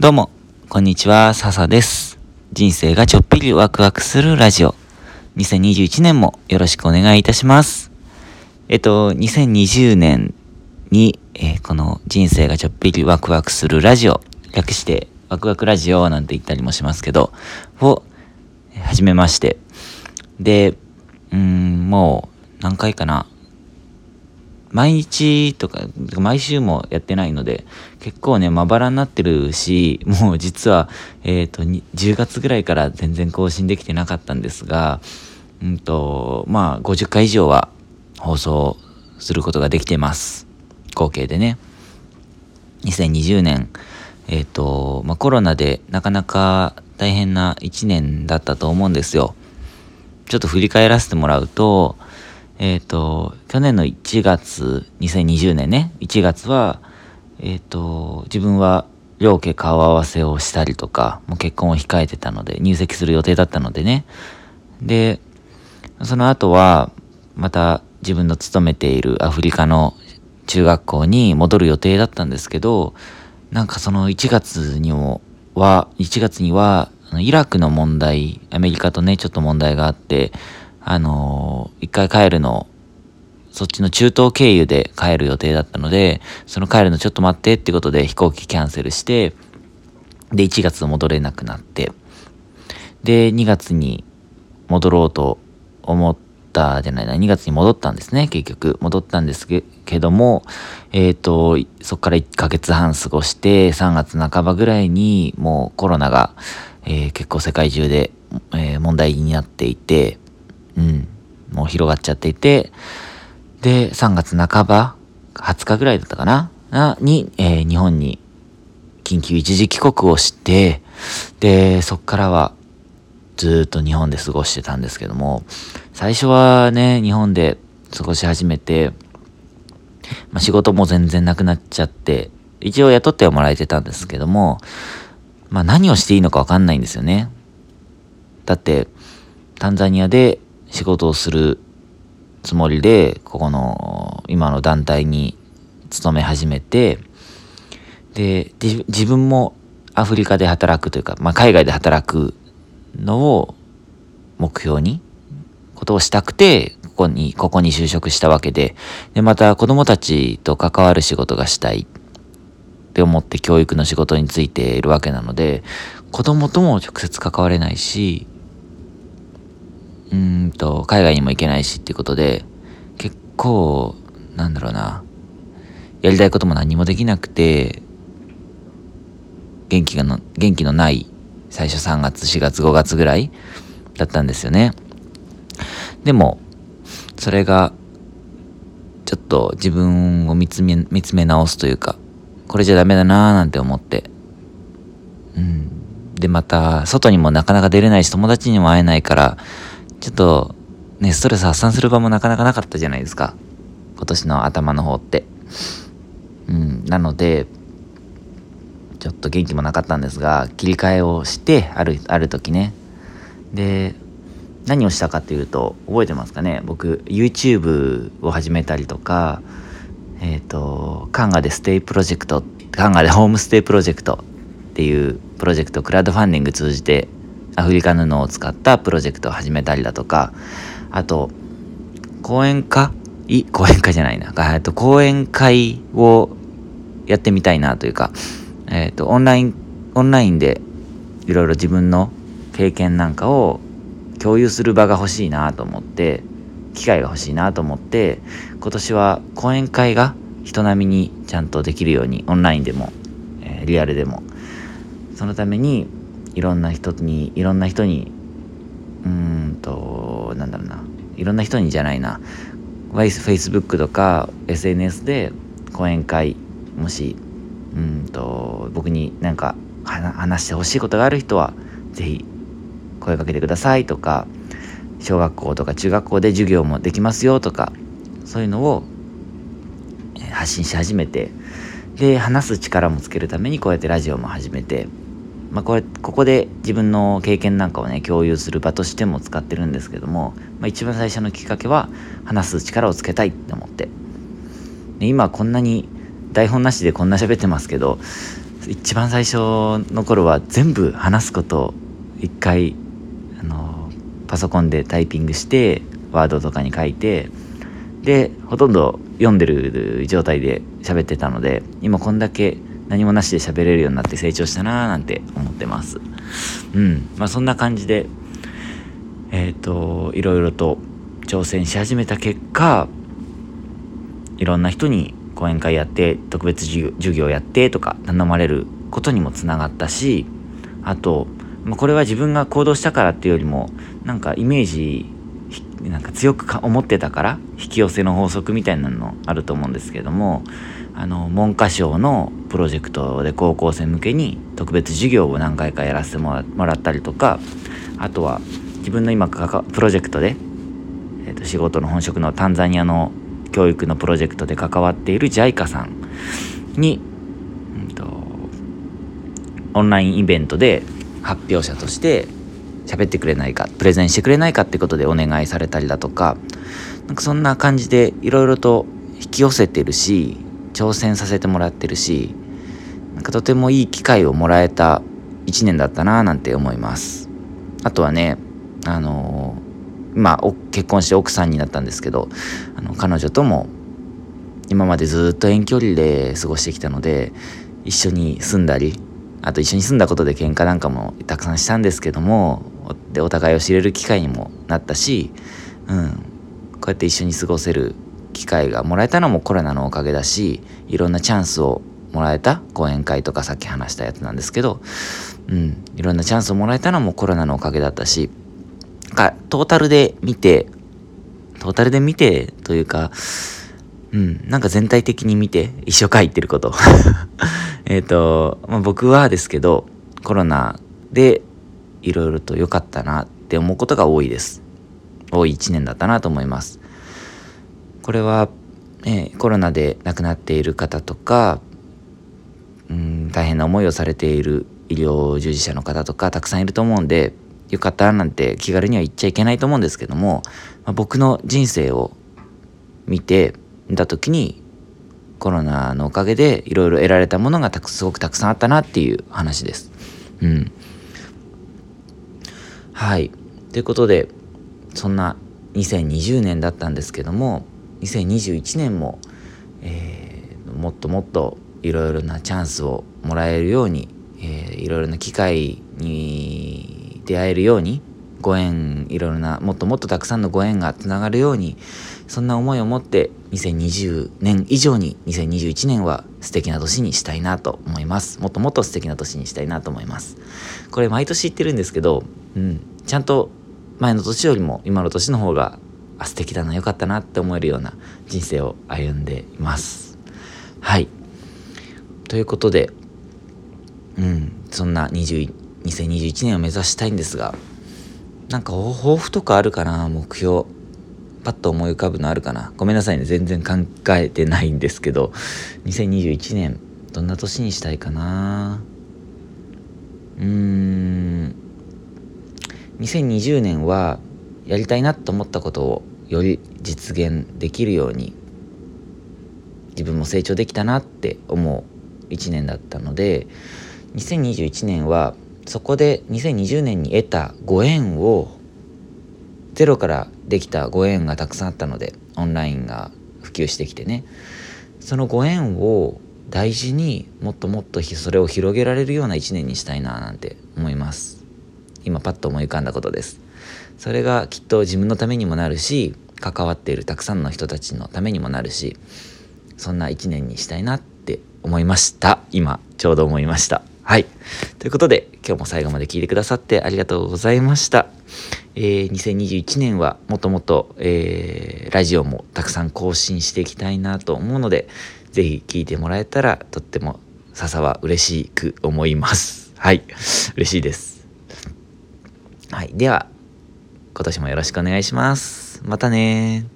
どうも、こんにちは、笹です。人生がちょっぴりワクワクするラジオ。2021年もよろしくお願いいたします。えっと、2020年に、えー、この人生がちょっぴりワクワクするラジオ、略してワクワクラジオなんて言ったりもしますけど、を始めまして。で、うん、もう何回かな。毎日とか、毎週もやってないので、結構ね、まばらになってるし、もう実は、えっ、ー、と、10月ぐらいから全然更新できてなかったんですが、うんと、まあ、50回以上は放送することができてます。合計でね。2020年、えっ、ー、と、まあ、コロナでなかなか大変な1年だったと思うんですよ。ちょっと振り返らせてもらうと、えっ、ー、と、去年の1月、2020年ね、1月は、えっ、ー、と、自分は両家顔合わせをしたりとか、もう結婚を控えてたので、入籍する予定だったのでね。で、その後は、また自分の勤めているアフリカの中学校に戻る予定だったんですけど、なんかその1月にもは、1月には、イラクの問題、アメリカとね、ちょっと問題があって、あのー、一回帰るの、そっちの中東経由で帰る予定だったので、その帰るのちょっと待ってってことで飛行機キャンセルして、で、1月戻れなくなって、で、2月に戻ろうと思ったじゃないな、2月に戻ったんですね、結局。戻ったんですけども、えっ、ー、と、そこから1ヶ月半過ごして、3月半ばぐらいにもうコロナが、えー、結構世界中で、えー、問題になっていて、うん、もう広がっちゃっていて、で、3月半ば、20日ぐらいだったかな、に、えー、日本に緊急一時帰国をして、で、そっからはずっと日本で過ごしてたんですけども、最初はね、日本で過ごし始めて、まあ、仕事も全然なくなっちゃって、一応雇ってはもらえてたんですけども、まあ何をしていいのかわかんないんですよね。だって、タンザニアで仕事をするつもりで、ここの今の団体に勤め始めて、で、自分もアフリカで働くというか、まあ、海外で働くのを目標に、ことをしたくて、ここに、ここに就職したわけで、で、また子供たちと関わる仕事がしたいって思って教育の仕事についているわけなので、子供とも直接関われないし、うんと、海外にも行けないしっていうことで、結構、なんだろうな、やりたいことも何もできなくて、元気がの、元気のない最初3月、4月、5月ぐらいだったんですよね。でも、それが、ちょっと自分を見つめ、見つめ直すというか、これじゃダメだなーなんて思って、うん。で、また、外にもなかなか出れないし、友達にも会えないから、ちょっと、ね、ストレス発散する場もなかなかなかったじゃないですか。今年の頭の方って。うん、なので、ちょっと元気もなかったんですが、切り替えをして、ある、ある時ね。で、何をしたかっていうと、覚えてますかね？僕、YouTube を始めたりとか、えっ、ー、と、カンガでステイプロジェクト、カンガでホームステイプロジェクトっていうプロジェクト、クラウドファンディング通じてアフリカ布を使ったプロジェクトを始めたりだとか、あと、講演家い、講演会じゃないな。えっと、講演会をやってみたいなというか、えっと、オンライン、オンラインでいろいろ自分の経験なんかを共有する場が欲しいなと思って、機会が欲しいなと思って、今年は講演会が人並みにちゃんとできるように、オンラインでも、えー、リアルでも、そのためにいろんな人にいろんな人にうんとなんだろうな。いろんな人にじゃないな。Facebook とか SNS で講演会もしうんと僕になんか話してほしいことがある人は是非声かけてくださいとか小学校とか中学校で授業もできますよとかそういうのを発信し始めてで話す力もつけるためにこうやってラジオも始めてまあ、これここで自分の経験なんかをね共有する場としても使ってるんですけども、まあ、一番最初のきっかけは話す力をつけたいって思って。で今こんなに台本なしでこんな喋ってますけど一番最初の頃は全部話すことを一回あのパソコンでタイピングしてワードとかに書いてでほとんど読んでる状態で喋ってたので今こんだけ何もなしで喋れるようになって成長したなーなんて思ってます。うん。まあそんな感じでえっ、ー、といろいろと挑戦し始めた結果いろんな人に講演会やって特別授業やってとか頼まれることにもつながったしあとまこれは自分が行動したからっていうよりもなんかイメージなんか強く思ってたから引き寄せの法則みたいなのあると思うんですけどもあの文科省のプロジェクトで高校生向けに特別授業を何回かやらせてもらったりとかあとは自分の今プロジェクトで、えー、と仕事の本職のタンザニアの教育のプロジェクトで関わっている JICA さんに、うんと、オンラインイベントで発表者として喋ってくれないかプレゼンしてくれないかってことでお願いされたりだとかなんかそんな感じでいろいろと引き寄せてるし挑戦させてもらってるしなんかとてもいい機会をもらえた1年だったななんて思います。あとはねあのー、まあ結婚して奥さんになったんですけどあの彼女とも今までずっと遠距離で過ごしてきたので一緒に住んだりあと一緒に住んだことで喧嘩なんかもたくさんしたんですけどもでお互いを知れる機会にもなったし、うん、こうやって一緒に過ごせる機会がもらえたのもコロナのおかげだしいろんなチャンスをもらえた講演会とかさっき話したやつなんですけど、うん、いろんなチャンスをもらえたのもコロナのおかげだったしかトータルで見てトータルで見てというかうん、なんか全体的に見て一生書いてること。えっと、まあ、僕はですけどコロナでいろいろと良かったなって思うことが多いです。多い1年だったなと思います。これは、え、コロナで亡くなっている方とかうん大変な思いをされている医療従事者の方とかたくさんいると思うんでよかったなんて気軽には言っちゃいけないと思うんですけども、まあ、僕の人生を見てた時にコロナのおかげでいろいろ得られたものがたくすごくたくさんあったなっていう話です。うん。はい。ということでそんな2020年だったんですけども2021年も、えー、もっともっといろいろなチャンスをもらえるように、えー、いろいろな機会に出会えるようにご縁いろいろなもっともっとたくさんのご縁がつながるようにそんな思いを持って2020年以上に2021年は素敵な年にしたいなと思います。もっともっと素敵な年にしたいなと思います。これ毎年言ってるんですけど、うん、ちゃんと前の年よりも今の年の方があ素敵だな良かったなって思えるような人生を歩んでいます。はい。ということでうんそんな20 2021年を目指したいんですがなんか抱負とかあるかな？目標パッと思い浮かぶのあるかな？ごめんなさいね。全然考えてないんですけど2021年どんな年にしたいかな？うーん。2020年はやりたいなと思ったことをより実現できるように自分も成長できたなって思う1年だったので2021年はそこで2020年に得たご縁をゼロからできたご縁がたくさんあったのでオンラインが普及してきてね。そのご縁を大事にもっともっとそれを広げられるような一年にしたいななんて思います。今パッと思い浮かんだことですそれがきっと自分のためにもなるし関わっているたくさんの人たちのためにもなるしそんな一年にしたいなって思いました今ちょうど思いましたはい。ということで、今日も最後まで聞いてくださってありがとうございました。えー、2021年はもともと、えー、ラジオもたくさん更新していきたいなと思うので、ぜひ聞いてもらえたらとっても笹は嬉しく思います。はい。嬉しいです。はい。では、今年もよろしくお願いします。またね